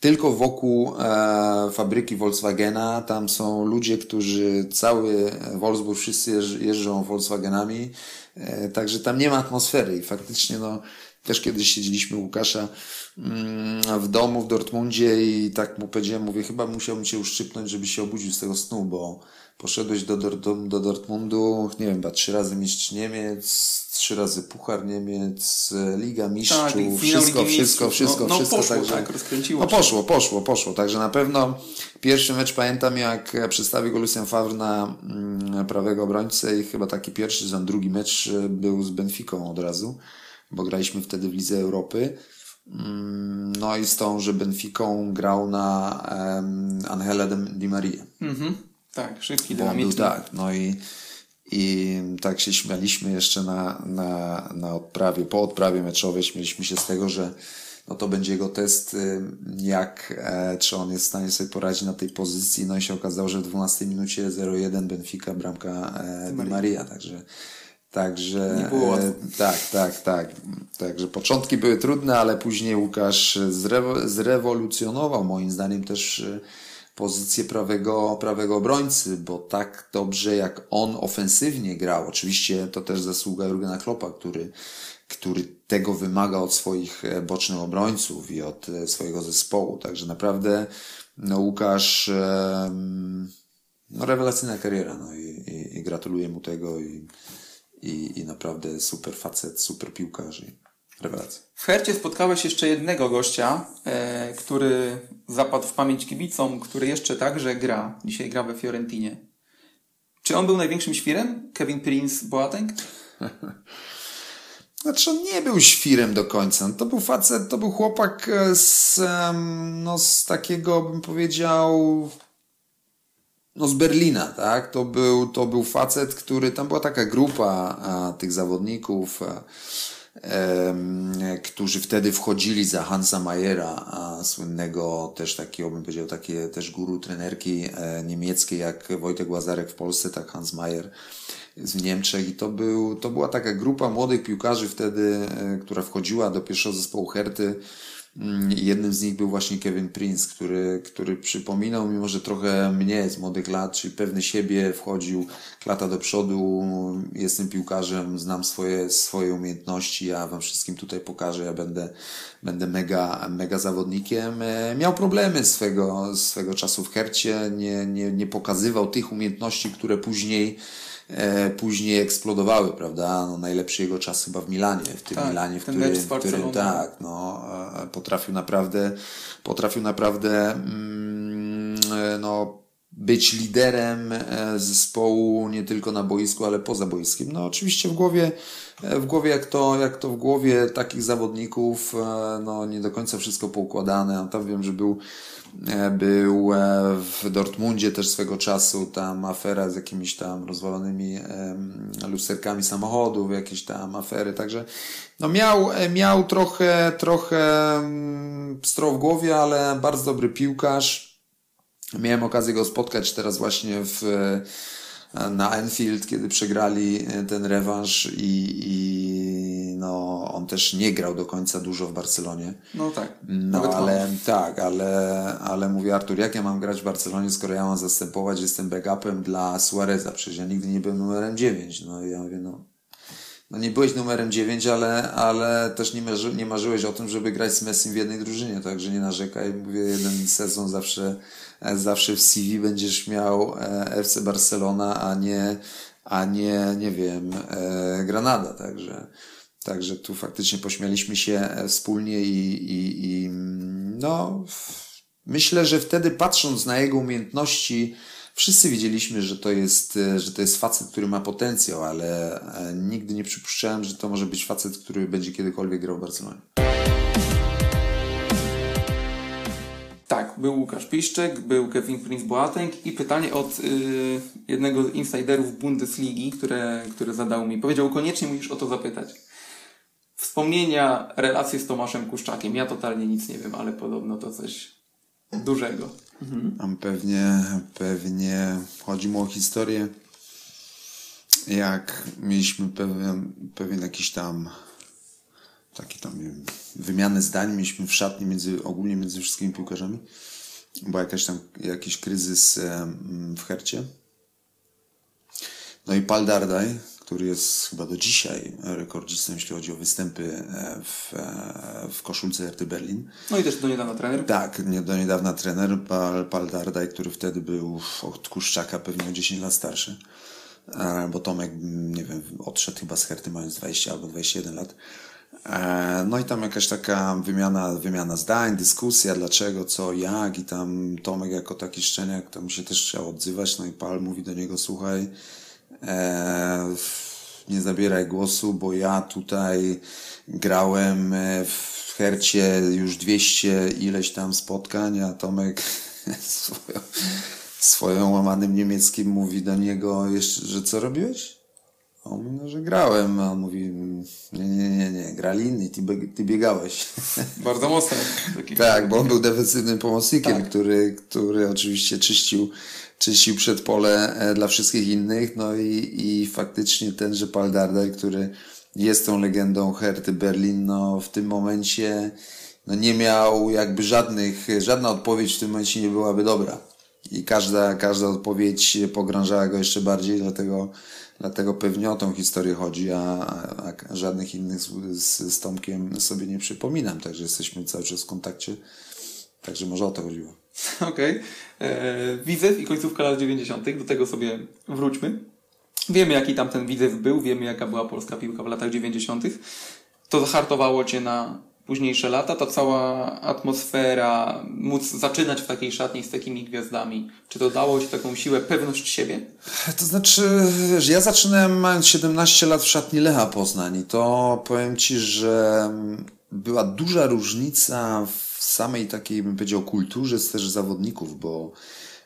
tylko wokół e, fabryki Volkswagena. Tam są ludzie, którzy cały Wolfsburg, wszyscy jeżdż, jeżdżą Volkswagenami, e, także tam nie ma atmosfery i faktycznie no, też kiedyś siedzieliśmy Łukasza mm, w domu w Dortmundzie i tak mu powiedziałem, mówię, chyba musiałbym cię uszczypnąć, żeby się obudził z tego snu, bo poszedłeś do, do, do Dortmundu, nie wiem, chyba trzy razy mistrz Niemiec, trzy razy Puchar Niemiec, Liga Mistrzów, Tak, wszystko, wszystko, Mistrzów. wszystko, No- no wszystko. poszło, także, tak, rozkręciło No się. poszło, poszło, poszło. Także na pewno pierwszy mecz pamiętam, jak przedstawił go Lucien Favre na mm, prawego obrońcę i chyba taki pierwszy, ten drugi mecz e, był z Benficą od razu, bo graliśmy wtedy w Lidze Europy. Mm, No i z tą, że Benficą grał na um, Angela Di Maria. Mhm. Tak, szybki, dynamiczny. tak, no i, i tak się śmialiśmy jeszcze na, na, na odprawie, po odprawie meczowej śmieliśmy się z tego, że no to będzie jego test, y, jak, e, czy on jest w stanie sobie poradzić na tej pozycji. No i się okazało, że w 12 minucie 0-1 Benfica, bramka e, Di Maria, także Także Nie było łatwo. e, tak, tak, tak. Także początki były trudne, ale później Łukasz zrewo- zrewolucjonował moim zdaniem też e, pozycję prawego, prawego obrońcy, bo tak dobrze jak on ofensywnie grał, oczywiście to też zasługa Jurgena Kloppa, który, który tego wymaga od swoich e, bocznych obrońców i od swojego zespołu. Także naprawdę no, Łukasz no, rewelacyjna kariera no, i, i, i gratuluję mu tego i, i, i naprawdę super facet, super piłkarz i rewelacja. W Hercie spotkałeś jeszcze jednego gościa, e, który zapadł w pamięć kibicom, który jeszcze także gra. Dzisiaj gra we Fiorentinie. Czy on był największym świrem? Kevin Prince Boateng? *laughs* Znaczy on nie był świrem do końca. To był facet, to był chłopak e, z, no, z takiego, bym powiedział, no z Berlina, tak? To był, to był facet, który, tam była taka grupa a, tych zawodników, a, em, którzy wtedy wchodzili za Hansa Mayera, a, słynnego też takiego, bym powiedział, takie też guru trenerki e, niemieckiej, jak Wojtek Łazarek w Polsce, tak Hans Mayer w Niemczech i to, był, to była taka grupa młodych piłkarzy wtedy, e, która wchodziła do pierwszego zespołu Herty. Mm, Jednym z nich był właśnie Kevin Prince, który, który przypominał, mimo że trochę mnie z młodych lat, czyli pewny siebie, wchodził klata do przodu, jestem piłkarzem, znam swoje, swoje umiejętności, ja wam wszystkim tutaj pokażę, ja będę, będę mega, mega zawodnikiem. E, Miał problemy swego, swego czasu w Hercie, nie, nie, nie pokazywał tych umiejętności, które później później eksplodowały, prawda? No, najlepszy jego czas chyba w Milanie, w tym Tak, Milanie, w którym, w którym tak, no, e, potrafił naprawdę, potrafił naprawdę, mm, e, no, być liderem e, zespołu nie tylko na boisku, ale poza boiskiem. No oczywiście w głowie, e, w głowie jak to, jak to w głowie takich zawodników, e, no nie do końca wszystko poukładane. No, tam wiem, że był był w Dortmundzie też swego czasu tam afera z jakimiś tam rozwalonymi lusterkami samochodów, jakieś tam afery, także no miał, miał trochę, trochę mm, pstro w głowie, ale bardzo dobry piłkarz. Miałem okazję go spotkać teraz właśnie w, e, na Enfield, kiedy przegrali e, ten rewanż i, i no, on też nie grał do końca dużo w Barcelonie. No tak. No ale tak, ale, ale mówię Artur, jak ja mam grać w Barcelonie, skoro ja mam zastępować, jestem backupem dla Suareza, przecież ja nigdy nie byłem numerem 9. No i ja mówię, no, no nie byłeś numerem 9, ale, ale też nie, marzy, nie marzyłeś o tym, żeby grać z Messim w jednej drużynie, także nie narzekaj. Mówię, jeden sezon zawsze, zawsze w CV będziesz miał e, FC Barcelona, a nie, a nie, nie wiem, e, Granada, także, także tu faktycznie pośmialiśmy się e, wspólnie i, i, i mm, no, myślę, że wtedy patrząc na jego umiejętności, wszyscy wiedzieliśmy, że to jest, e, że to jest facet, który ma potencjał, ale e, nigdy nie przypuszczałem, że to może być facet, który będzie kiedykolwiek grał w Barcelonie. Tak, był Łukasz Piszczek, był Kevin Prince Boateng i pytanie od y, jednego z insiderów Bundesligi, które, które zadał mi. Powiedział, koniecznie musisz o to zapytać. Wspomnienia, relacje z Tomaszem Kuszczakiem. Ja totalnie nic nie wiem, ale podobno to coś dużego. Mhm. Pewnie, pewnie chodzi mu o historię. Jak mieliśmy pewien, pewien jakiś tam taki tam wiem, wymianę zdań mieliśmy w szatni między, ogólnie między wszystkimi piłkarzami. Był jakaś tam, jakiś kryzys w Hercie. No i Pal Dardaj, który jest chyba do dzisiaj rekordzistą, jeśli chodzi o występy e, w, e, w koszulce RT Berlin. No i też do niedawna trener. Tak, nie, do niedawna trener Pal, Pal Dardaj, który wtedy był od Kuszczaka pewnie o 10 lat starszy. E, bo Tomek, nie wiem, odszedł chyba z Herty mając 20 albo 21 lat. No i tam jakaś taka wymiana, wymiana zdań, dyskusja, dlaczego, co, jak i tam Tomek jako taki szczeniak to mu się też chciał odzywać, no i Pal mówi do niego, słuchaj, e, nie zabieraj głosu, bo ja tutaj grałem e, w Hercie już 200 ileś tam spotkań, a Tomek *laughs* swoją, swoją łamanym niemieckim mówi do niego jeszcze, że co robiłeś? A on mówi, no, że grałem, a on mówi, nie, nie, nie, nie, grali inni, ty, ty biegałeś. *laughs* Bardzo mocno. tak, bo on był defensywnym pomocnikiem, tak. który, który oczywiście czyścił czyścił przedpole e, dla wszystkich innych, no i, i faktycznie tenże Paul Dardai, który jest tą legendą Herty Berlin, no w tym momencie no nie miał jakby żadnych, żadna odpowiedź w tym momencie nie byłaby dobra. I każda, każda odpowiedź pogrążała go jeszcze bardziej, dlatego, dlatego pewnie o tą historię chodzi, a, a, żadnych innych z, z, Tomkiem sobie nie przypominam, także jesteśmy cały czas w kontakcie, także może o to chodziło. *laughs* Okej. Okay. E, i końcówka lat 90. Do tego sobie wróćmy. Wiemy, jaki tam ten Widzew był, wiemy, jaka była polska piłka w latach 90. To zahartowało Cię na późniejsze lata, ta cała atmosfera, móc zaczynać w takiej szatni z takimi gwiazdami. Czy to dało Ci taką siłę, pewność siebie? To znaczy, że ja zaczynałem mając 17 lat w szatni Lecha Poznań i to powiem Ci, że była duża różnica w samej takiej, bym powiedział, kulturze też zawodników, bo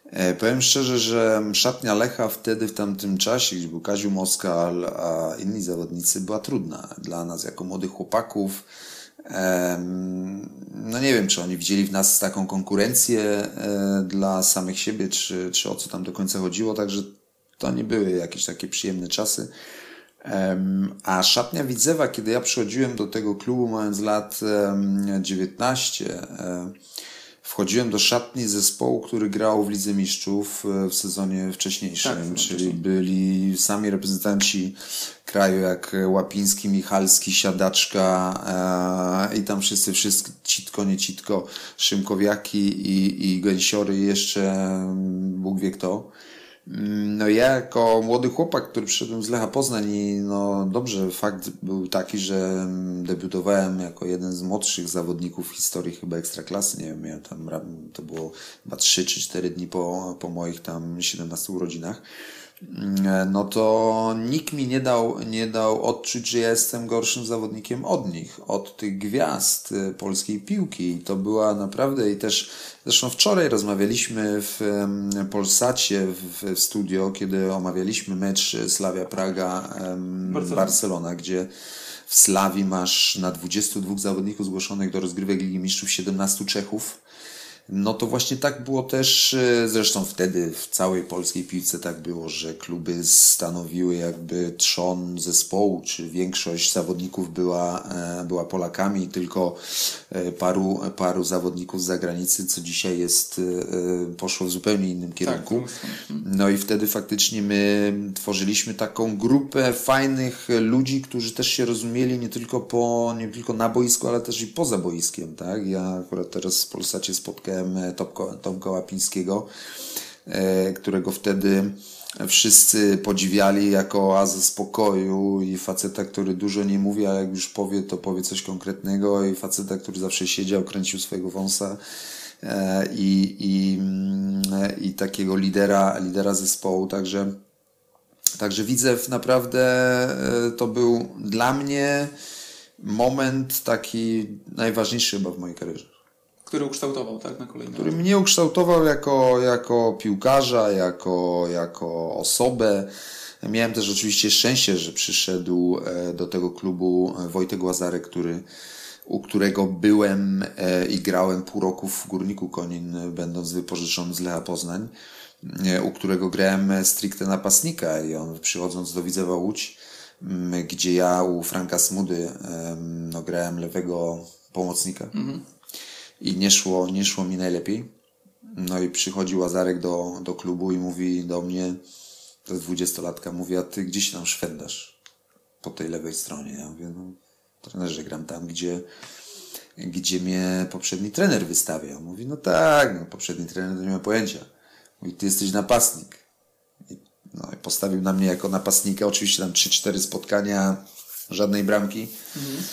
e, powiem szczerze, że szatnia Lecha wtedy, w tamtym czasie, gdzie był Kaziu Moskal, a inni zawodnicy, była trudna dla nas jako młodych chłopaków. No nie wiem, czy oni widzieli w nas taką konkurencję e, dla samych siebie, czy, czy o co tam do końca chodziło, także to nie były jakieś takie przyjemne czasy. A szatnia Widzewa, kiedy ja przychodziłem do tego klubu mając lat 19, wchodziłem do szatni zespołu, który grał w Lidze Mistrzów e, w sezonie wcześniejszym, tak, czyli byli sami reprezentanci kraju jak Łapiński, Michalski, Siadaczka e, i tam wszyscy, wszyscy citko, nie citko, Szymkowiaki i, i Gęsiory jeszcze Bóg wie kto. No ja jako młody chłopak, który przyszedłem z Lecha Poznań i no dobrze, fakt był taki, że debiutowałem jako jeden z młodszych zawodników w historii chyba Ekstraklasy, nie wiem, ja tam, to było chyba 3 czy 4 dni po, po moich tam 17 urodzinach. Mm, no to nikt mi nie dał, nie dał odczuć, że ja jestem gorszym zawodnikiem od nich, od tych gwiazd y, polskiej piłki. I to była naprawdę i też, zresztą wczoraj rozmawialiśmy w Polsacie w, w studio, kiedy omawialiśmy mecz Slavia Praga Barcelona. Barcelona, gdzie w Slawii masz na 22 zawodników zgłoszonych do rozgrywek Ligi Mistrzów 17 Czechów no to właśnie tak było też, e, zresztą wtedy w całej polskiej piłce tak było, że kluby stanowiły jakby trzon zespołu, czy większość zawodników była, e, była Polakami tylko e, paru, paru zawodników z zagranicy, co dzisiaj jest, poszło w zupełnie innym kierunku. Tak, no i wtedy faktycznie my tworzyliśmy taką grupę fajnych ludzi, którzy też się rozumieli nie tylko po, nie tylko na boisku, ale też i poza boiskiem, tak? Ja akurat teraz w Polsacie spotkałem E, Tomka Łapińskiego, e, którego wtedy wszyscy podziwiali jako oazę spokoju i faceta, który dużo nie mówi, a jak już powie, to powie coś konkretnego i faceta, który zawsze siedział, kręcił swojego wąsa e, i, i, mm, i takiego lidera, lidera zespołu, także Także Widzew naprawdę to był dla mnie moment taki najważniejszy chyba w mojej karierze. Który ukształtował, tak, na kolejny Który mnie ukształtował jako, jako piłkarza, jako, jako osobę. Miałem też oczywiście szczęście, że przyszedł e, do tego klubu Wojtek Łazarek, który, u którego byłem e, i grałem pół roku w Górniku Konin, będąc wypożyczony z Lecha Poznań, e, u którego grałem stricte napastnika i on przychodząc do Widzewa Łódź, gdzie ja u Franka Smudy no, grałem lewego pomocnika mhm. I nie szło, nie szło mi najlepiej. No i przychodzi Łazarek do, do klubu i mówi do mnie, to jest dwudziestolatka, mówi, a ty gdzieś tam szwendasz po tej lewej stronie. Ja mówię, no trenerze, gram tam, gdzie, gdzie mnie poprzedni trener wystawia. Mówi, no tak, no, poprzedni trener nie ma pojęcia. Mówi, ty jesteś napastnik. I, no i postawił na mnie jako napastnika, oczywiście tam 3-4 spotkania, żadnej bramki. Mhm.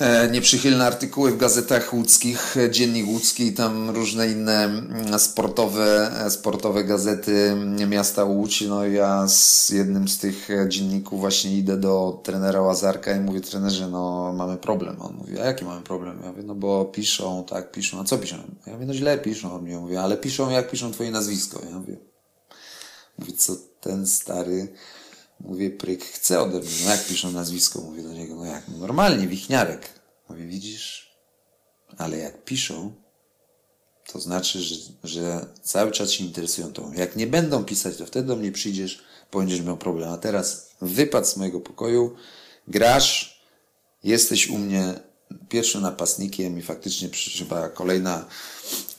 E, nieprzychylne artykuły w gazetach łódzkich, e, Dziennik Łódzki, tam różne inne mm, sportowe, e, sportowe gazety miasta Łódź. No ja z jednym z tych dzienników właśnie idę do trenera Łazarka i mówię, trenerze, no mamy problem. On mówi, a jaki mamy problem? Ja mówię, no bo piszą, tak, piszą. A co piszą? Ja mówię, no źle piszą o mnie. Mówię, ale piszą jak piszą twoje nazwisko. Ja mówię, mówię co ten stary Mówię, pryk chce ode mnie. No jak piszą nazwisko? Mówię do niego, no jak? No normalnie, Wichniarek. Mówię, widzisz? Ale jak piszą, to znaczy, że, że cały czas się interesują tą. Jak nie będą pisać, to wtedy do mnie przyjdziesz, będziesz miał problem. A teraz wypad z mojego pokoju, grasz, jesteś u mnie pierwszym napastnikiem i faktycznie chyba kolejna,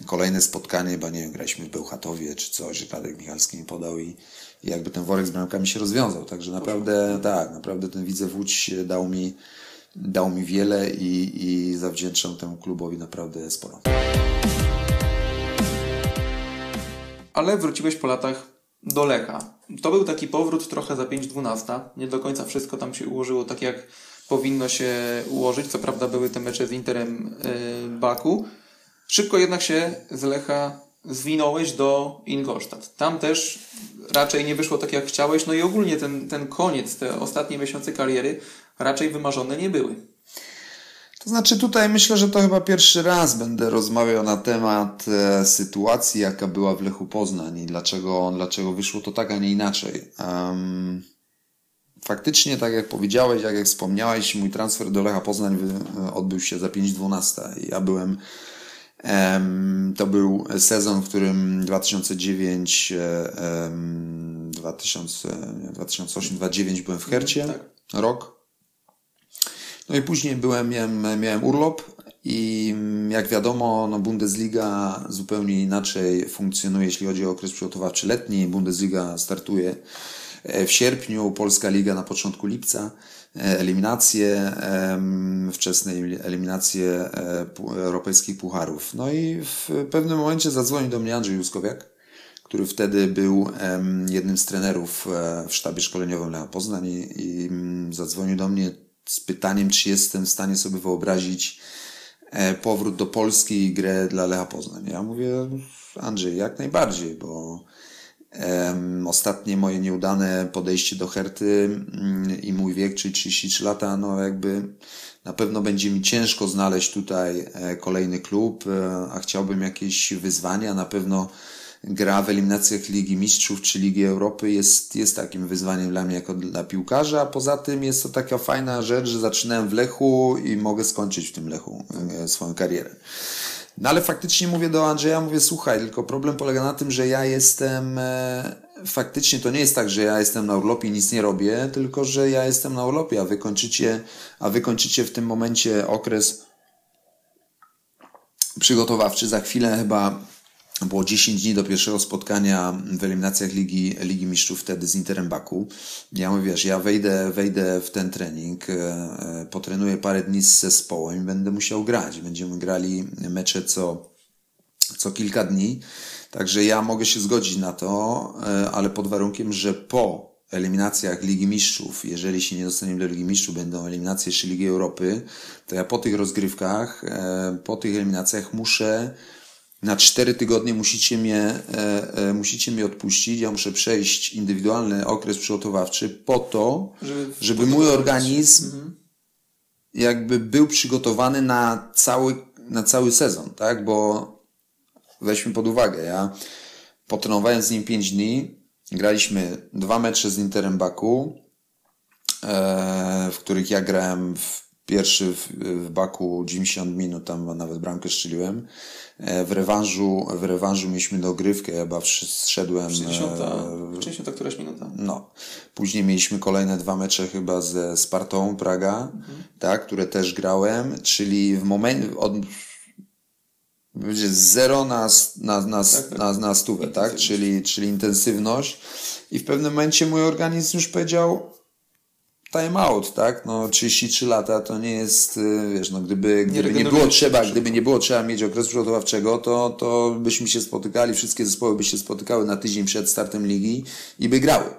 kolejne spotkanie, bo nie wiem, graliśmy w Bełchatowie czy coś, Radek Michalski mi podał i, jakby ten worek z bramkami się rozwiązał. Także naprawdę, tak, naprawdę ten Widzew Łódź dał mi, dał mi wiele i, i zawdzięczam temu klubowi naprawdę sporo. Ale wróciłeś po latach do Lecha. To był taki powrót trochę za 5-12. Nie do końca wszystko tam się ułożyło tak, jak powinno się ułożyć. Co prawda były te mecze z Interem yy, Baku. Szybko jednak się z Lecha zwinąłeś do Ingolstadt. Tam też raczej nie wyszło tak jak chciałeś, no i ogólnie ten, ten koniec, te ostatnie miesiące kariery raczej wymarzone nie były. To znaczy tutaj myślę, że to chyba pierwszy raz będę rozmawiał na temat e, sytuacji, jaka była w Lechu Poznań i dlaczego, dlaczego wyszło to tak, a nie inaczej. Um, faktycznie, tak jak powiedziałeś, jak, jak wspomniałeś, mój transfer do Lecha Poznań odbył się za 5-12. Ja byłem to był sezon, w którym 2009, 2008-2009 byłem w Hercie, tak. rok. No i później byłem, miałem, miałem urlop i jak wiadomo, no Bundesliga zupełnie inaczej funkcjonuje, jeśli chodzi o okres przygotowawczy letni. Bundesliga startuje e, w sierpniu, Polska Liga na początku lipca. E, eliminacje, wczesne eliminacje e, europejskich pucharów. No i w pewnym momencie zadzwonił do mnie Andrzej Juskowiak, który wtedy był jednym z trenerów e, w sztabie szkoleniowym Lecha Poznań i, i mm, zadzwonił do mnie z pytaniem, czy jestem w stanie sobie wyobrazić powrót do Polski i grę dla Lecha Poznań. Ja mówię, Andrzej, jak najbardziej, bo Ostatnie moje nieudane podejście do Herty mm, i mój wiek, czyli 33 lata, no jakby na pewno będzie mi ciężko znaleźć tutaj e, kolejny klub, e, a chciałbym jakieś wyzwania. Na pewno gra w eliminacjach Ligi Mistrzów czy Ligi Europy jest, jest takim wyzwaniem dla mnie jako dla piłkarza, poza tym jest to taka fajna rzecz, że zaczynałem w Lechu i mogę skończyć w tym Lechu e, swoją karierę. No ale faktycznie mówię do Andrzeja, mówię, słuchaj, tylko problem polega na tym, że ja jestem, e, faktycznie to nie jest tak, że ja jestem na urlopie i nic nie robię, tylko że ja jestem na urlopie, a wy kończycie, a wy kończycie w tym momencie okres przygotowawczy. Za chwilę chyba było 10 dni do pierwszego spotkania w eliminacjach Ligi, Ligi Mistrzów wtedy z Interem Baku. Ja mówię, wiesz, ja wejdę, wejdę w ten trening, e, e, potrenuję parę dni z zespołem i będę musiał grać. Będziemy grali mecze co, co kilka dni. Także ja mogę się zgodzić na to, e, ale pod warunkiem, że po eliminacjach Ligi Mistrzów, jeżeli się nie dostaniemy do Ligi Mistrzów, będą eliminacje jeszcze Ligi Europy, to ja po tych rozgrywkach, po tych eliminacjach muszę na cztery tygodnie musicie mnie, e, e, musicie mnie odpuścić. Ja muszę przejść indywidualny okres przygotowawczy po to, żeby, żeby mój organizm mhm. jakby był przygotowany na cały, na cały sezon, tak? Bo weźmy pod uwagę, ja potrenowałem z nim 5 dni, graliśmy dwa mecze z Interem Baku, e, w których ja grałem w pierwszy w, w Baku 90 minut, tam nawet bramkę strzeliłem. E, w rewanżu, w rewanżu mieliśmy dogrywkę, chyba zszedłem... 60, 60 któraś minuta. No. Później mieliśmy kolejne dwa mecze chyba ze Spartą Praga, mhm. tak, które też grałem, czyli w momencie od z zero na, na, na, tak, tak. na, na stówę, tak? Czyli, czyli intensywność. I w pewnym momencie mój organizm już powiedział, time out, tak? No 33 lata to nie jest, y, wiesz, no gdyby, gdyby nie, nie było trzeba, gdyby nie było trzeba mieć okresu przygotowawczego, to, to byśmy się spotykali, wszystkie zespoły by się spotykały na tydzień przed startem ligi i by grały.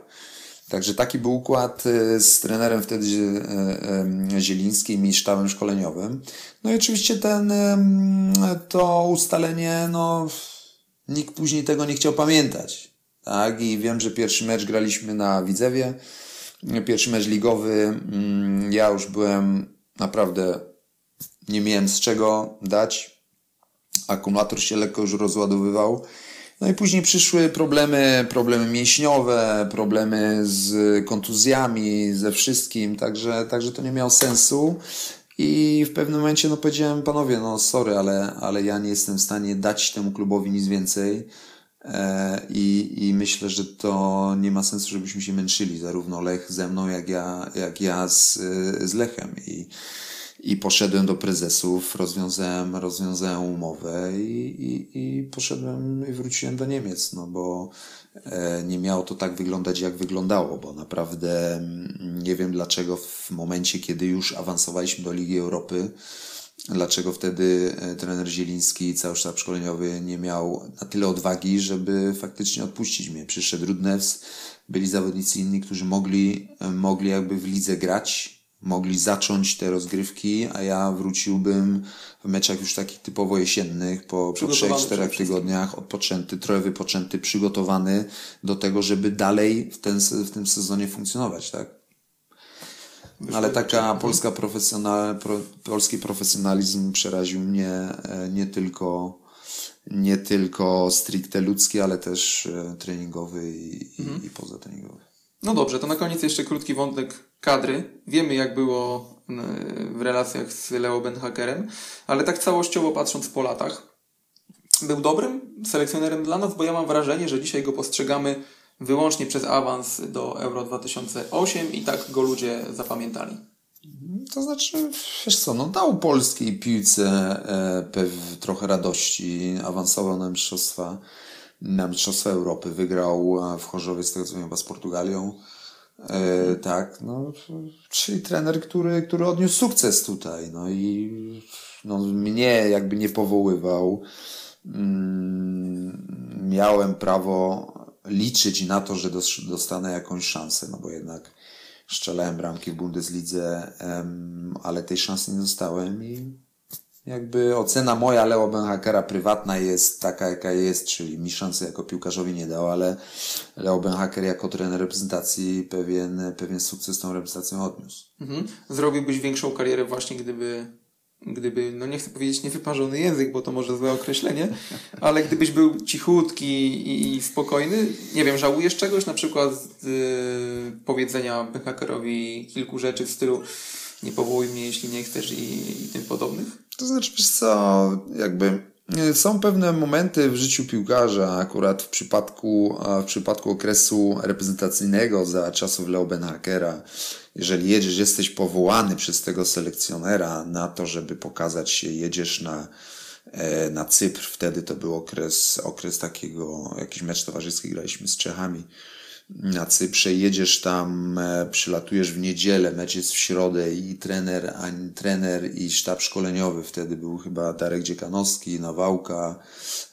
Także taki był układ y, z trenerem wtedy y, Zielińskim i sztabem szkoleniowym. No i oczywiście ten, to ustalenie, no, nikt później tego nie chciał pamiętać. Tak? I wiem, że pierwszy mecz graliśmy na Widzewie, Pierwszy mecz ligowy, mm, ja już byłem naprawdę, nie miałem z czego dać. Akumulator się lekko już rozładowywał. No i później przyszły problemy, problemy mięśniowe, problemy z kontuzjami, ze wszystkim, także, także to nie miało sensu. I w pewnym momencie no powiedziałem, panowie, no sorry, ale, ale ja nie jestem w stanie dać temu klubowi nic więcej. E, I, I myślę, że to nie ma sensu, żebyśmy się męczyli, zarówno Lech ze mną, jak ja, jak ja z, z Lechem. I, i poszedłem do prezesów, rozwiązałem, rozwiązałem umowę i, i, i poszedłem i wróciłem do Niemiec, no bo e, nie miało to tak wyglądać, jak wyglądało, bo naprawdę mm, nie wiem dlaczego w momencie, kiedy już awansowaliśmy do Ligi Europy, dlaczego wtedy e, trener Zieliński i cały sztab szkoleniowy nie miał na tyle odwagi, żeby faktycznie odpuścić mnie. Przyszedł Rudnews, byli zawodnicy inni, którzy mogli, e, mogli jakby w lidze grać, mogli zacząć te rozgrywki, a ja wróciłbym w meczach już takich typowo jesiennych, po, po 3-4 tygodniach, odpoczęty, trochę wypoczęty, przygotowany do tego, żeby dalej w, ten, w tym sezonie funkcjonować, tak? Ale taka polska profesjonal, pro, polski profesjonalizm przeraził mnie e, nie tylko, nie tylko stricte ludzki, ale też e, treningowy i, mhm. i pozatreningowy. No dobrze, to na koniec jeszcze krótki wątek kadry. Wiemy, jak było w relacjach z Leo Benhakerem, ale tak całościowo patrząc po latach, był dobrym selekcjonerem dla nas, bo ja mam wrażenie, że dzisiaj go postrzegamy wyłącznie przez awans do Euro 2008 i tak go ludzie zapamiętali. To znaczy, wiesz co, no dał polskiej piłce e, pew, trochę radości, awansował na mistrzostwa, na mistrzostwa Europy, wygrał w Chorzowie z tego co wiem, z Portugalią. E, tak, no, czyli trener, który, który odniósł sukces tutaj, no i no, mnie jakby nie powoływał. Mm, miałem prawo liczyć na to, że dostanę jakąś szansę, no bo jednak strzelałem bramki w Bundeslidze, ale tej szansy nie dostałem i jakby ocena moja Leo Benhakera prywatna jest taka, jaka jest, czyli mi szansy jako piłkarzowi nie dał, ale Leo Benhaker jako trener reprezentacji pewien, pewien sukces tą reprezentacją odniósł. Mhm. Zrobiłbyś większą karierę właśnie, gdyby gdyby, no nie chcę powiedzieć niewyparzony język, bo to może złe określenie, ale gdybyś był cichutki i spokojny, nie wiem, żałujesz czegoś, na przykład yy, powiedzenia hakerowi kilku rzeczy w stylu nie powołuj mnie, jeśli nie chcesz i, i tym podobnych? To znaczy, wiesz co, jakby y, są pewne momenty w życiu piłkarza, akurat w przypadku, w przypadku okresu reprezentacyjnego za czasów Leo Benhakera, jeżeli jedziesz, jesteś powołany przez tego selekcjonera na to, żeby pokazać się, jedziesz na, e, na Cypr, wtedy to był okres, okres takiego, jakiś mecz towarzyski graliśmy z Czechami, na Cyprze, jedziesz tam, e, przylatujesz w niedzielę, mecz jest w środę i trener, ani trener i sztab szkoleniowy, wtedy był chyba Darek Dziekanowski, Nawałka,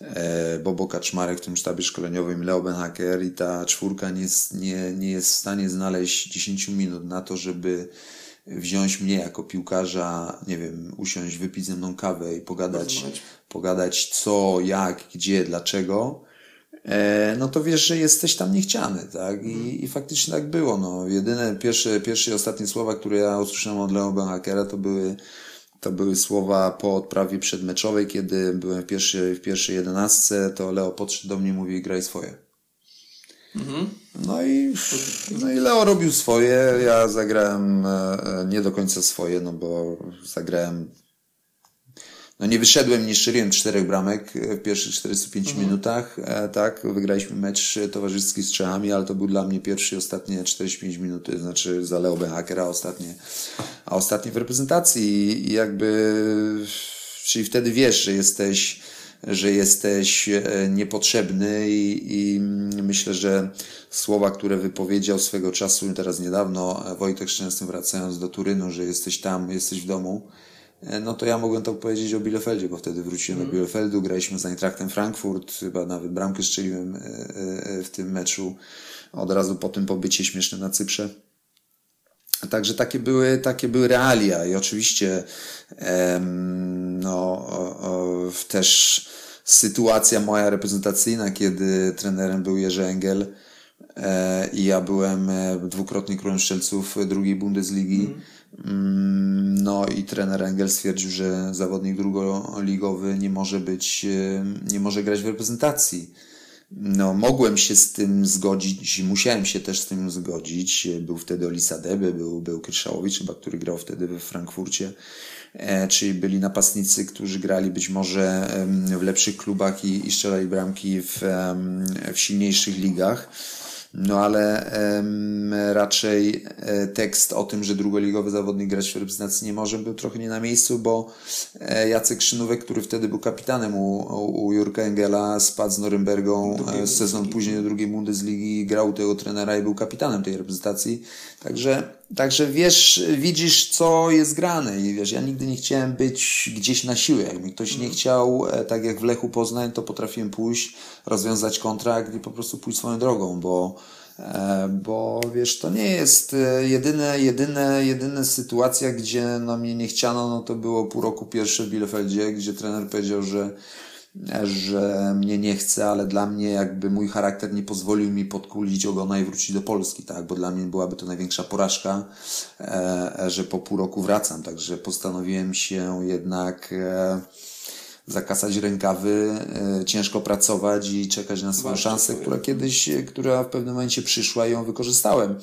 e, Bobo Kaczmarek w tym sztabie szkoleniowym, Leo Benhaker i ta czwórka nie jest, nie, nie jest w stanie znaleźć 10 minut na to, żeby wziąć mnie jako piłkarza, nie wiem, usiąść, wypić ze mną kawę i pogadać, pogadać co, jak, gdzie, dlaczego no to wiesz, że jesteś tam niechciany, tak? I, i faktycznie tak było, no. Jedyne, pierwsze, pierwsze i ostatnie słowa, które ja usłyszałem od Leo Benhakera, to były To były słowa po odprawie przedmeczowej, kiedy byłem w pierwszej, w pierwszej jedenastce, to Leo podszedł do mnie i mówi graj swoje. Mhm. No, i, no i Leo robił swoje, ja zagrałem e, e, nie do końca swoje, no bo zagrałem no nie wyszedłem, nie strzeliłem czterech bramek w pierwszych 45 mhm. minutach, e, tak, wygraliśmy mecz towarzyski z Czechami, ale to był dla mnie pierwszy i ostatnie 45 minut, znaczy za Leo Benhakera, ostatnie, a ostatnie w reprezentacji i jakby, czyli wtedy wiesz, że jesteś, że jesteś e, niepotrzebny i, i myślę, że słowa, które wypowiedział swego czasu, teraz niedawno Wojtek Szczęsny wracając do Turynu, że jesteś tam, jesteś w domu, E, no to ja mogłem to powiedzieć o Bielefeldzie, bo wtedy wróciłem mm. do Bielefeldu, graliśmy z Eintrachtem Frankfurt, chyba nawet bramkę strzeliłem e, e, w tym meczu od razu po tym pobycie śmiesznym na Cyprze. Także takie były, takie były realia i oczywiście no, o, o, też sytuacja moja reprezentacyjna, kiedy trenerem był Jerzy Engel i ja byłem dwukrotnie królem strzelców drugiej Bundesligi. Mm, no i trener Engel stwierdził, że zawodnik drugoligowy nie może być, e, nie może grać w reprezentacji. No, mogłem się z tym zgodzić, musiałem się też z tym zgodzić. Był wtedy Olisa Debe, był, był Kryszałowicz, chyba, który grał wtedy we Frankfurcie. E, czyli byli napastnicy, którzy grali być może w lepszych klubach i, i strzelali bramki w, w silniejszych ligach. No ale em, raczej e, tekst o tym, że drugoligowy zawodnik grać w reprezentacji nie może, był trochę nie na miejscu, bo e, Jacek Szynówek, który wtedy był kapitanem u, u Jurka Engela, spadł z Norymbergą e, sezon później do drugiej Bundesligi, grał tego trenera i był kapitanem tej reprezentacji. Także, także wiesz, widzisz, co jest grane i wiesz, ja nigdy nie chciałem być gdzieś na siłę. Jak mi ktoś nie mhm. chciał, e, tak jak w Lechu Poznań, to potrafiłem pójść, rozwiązać kontrakt i po prostu pójść swoją drogą, bo e, bo wiesz, to nie jest e, jedyne, jedyne, jedyna sytuacja, gdzie no, mnie nie chciano, no to było pół roku pierwsze w Bielefeldzie, gdzie trener powiedział, że że mnie nie chce, ale dla mnie jakby mój charakter nie pozwolił mi podkulić ogona i wrócić do Polski, tak, bo dla mnie byłaby to największa porażka, e, że po pół roku wracam, także postanowiłem się jednak e, zakasać rękawy, e, ciężko pracować i czekać na swoją szansę, która kiedyś, która w pewnym momencie przyszła i ją wykorzystałem.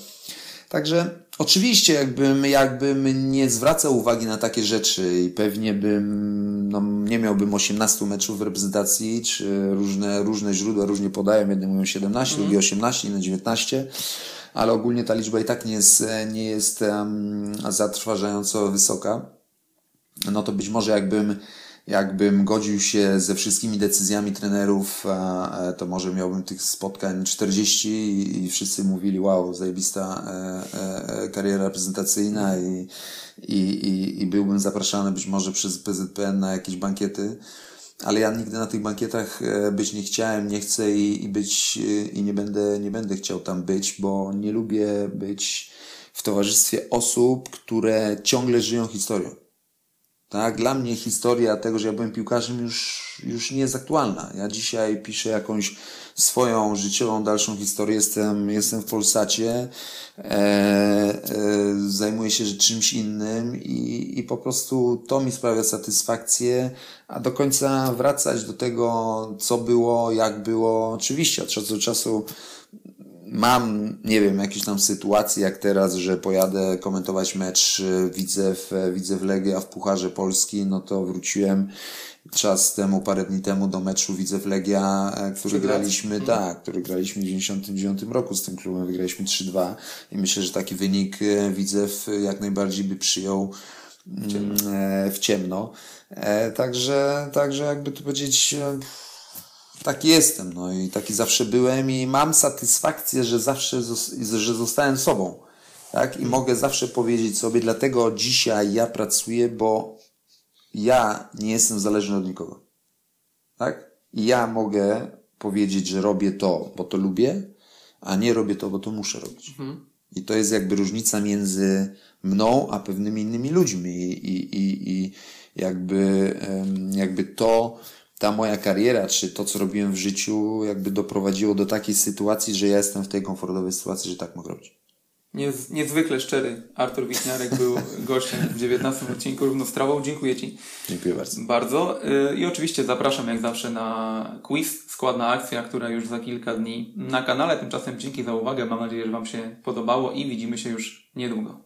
Także oczywiście jakbym, jakbym nie zwracał uwagi na takie rzeczy i pewnie bym, no, nie miałbym 18 meczów w reprezentacji, czy różne, różne źródła różnie podają, jedni mówią 17, drugi 18, inne 19, ale ogólnie ta liczba i tak nie jest, nie jest um, zatrważająco wysoka. No to być może jakbym jakbym godził się ze wszystkimi decyzjami trenerów, to może miałbym tych spotkań 40 i, wszyscy mówili, wow, zajebista e, e, e, kariera reprezentacyjna i, i, i, i byłbym zapraszany być może przez PZPN na jakieś bankiety. Ale ja nigdy na tych bankietach być nie chciałem, nie chcę i, i być i nie będę, nie będę chciał tam być, bo nie lubię być w towarzystwie osób, które ciągle żyją historią. Tak? Dla mnie historia tego, że ja byłem piłkarzem już, już nie jest aktualna. Ja dzisiaj piszę jakąś swoją życiową, dalszą historię. Jestem, jestem w Polsacie, e, e, zajmuję się czymś innym i, i po prostu to mi sprawia satysfakcję, a do końca wracać do tego, co było, jak było. Oczywiście od czasu do czasu mam, nie wiem, jakieś tam sytuacje jak teraz, że pojadę komentować mecz widzę w, widzę w Legia w Pucharze Polski, no to wróciłem czas temu, parę dni temu do meczu widzę w Legia, e, który graliśmy, mhm. tak, który graliśmy w 99 roku z tym klubem, wygraliśmy 3-2 i myślę, że taki wynik e, widzę jak najbardziej by przyjął mm, e, w ciemno. Także, także jakby tu powiedzieć, taki jestem, no i taki zawsze byłem i mam satysfakcję, że zawsze, że zostałem sobą, tak? I mogę zawsze powiedzieć sobie, dlatego dzisiaj ja pracuję, bo ja nie jestem zależny od nikogo, tak? I ja mogę powiedzieć, że robię to, bo to lubię, a nie robię to, bo to muszę robić. Mhm. I to jest jakby różnica między mną, a pewnymi innymi ludźmi i, i, i, i jakby, jakby to, ta moja kariera, czy to, co robiłem w życiu, jakby doprowadziło do takiej sytuacji, że ja jestem w tej komfortowej sytuacji, że tak mogę robić. Niez, niezwykle szczery Artur Wiśniarek był *laughs* gościem w 19 odcinku Równostrawą. Dziękuję Ci Dziękuję bardzo. bardzo. Y, I oczywiście zapraszam jak zawsze na quiz, składna akcja, która już za kilka dni na kanale. Tymczasem dzięki za uwagę. Mam nadzieję, że Wam się podobało i widzimy się już niedługo.